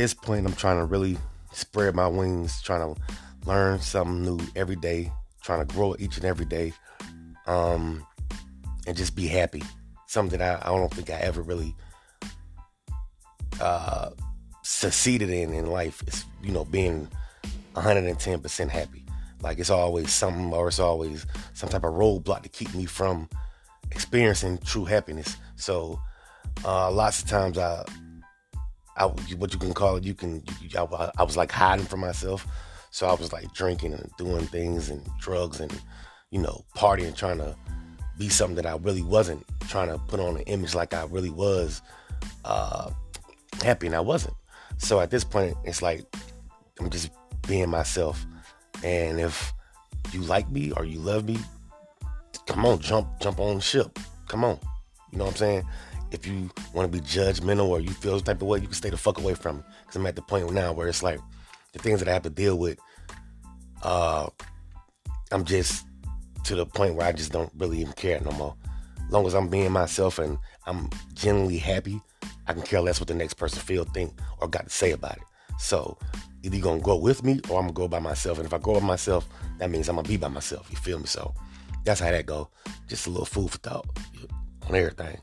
this point, I'm trying to really spread my wings, trying to learn something new every day, trying to grow each and every day, um, and just be happy. Something that I, I don't think I ever really uh, succeeded in in life is, you know, being 110% happy. Like it's always something, or it's always some type of roadblock to keep me from experiencing true happiness. So, uh, lots of times I, I, what you can call it, you can, you, I, I was like hiding from myself. So I was like drinking and doing things and drugs and, you know, partying, trying to be something that I really wasn't, trying to put on an image like I really was uh, happy and I wasn't. So at this point, it's like I'm just being myself. And if you like me or you love me, come on, jump, jump on the ship. Come on. You know what I'm saying? If you want to be judgmental or you feel the type of way, you can stay the fuck away from me. Because I'm at the point now where it's like the things that I have to deal with, uh, I'm just to the point where I just don't really even care no more. As long as I'm being myself and I'm genuinely happy, I can care less what the next person feel, think, or got to say about it. So either you're gonna go with me or I'm gonna go by myself. And if I go by myself, that means I'm gonna be by myself. You feel me? So that's how that go. Just a little food for thought on everything.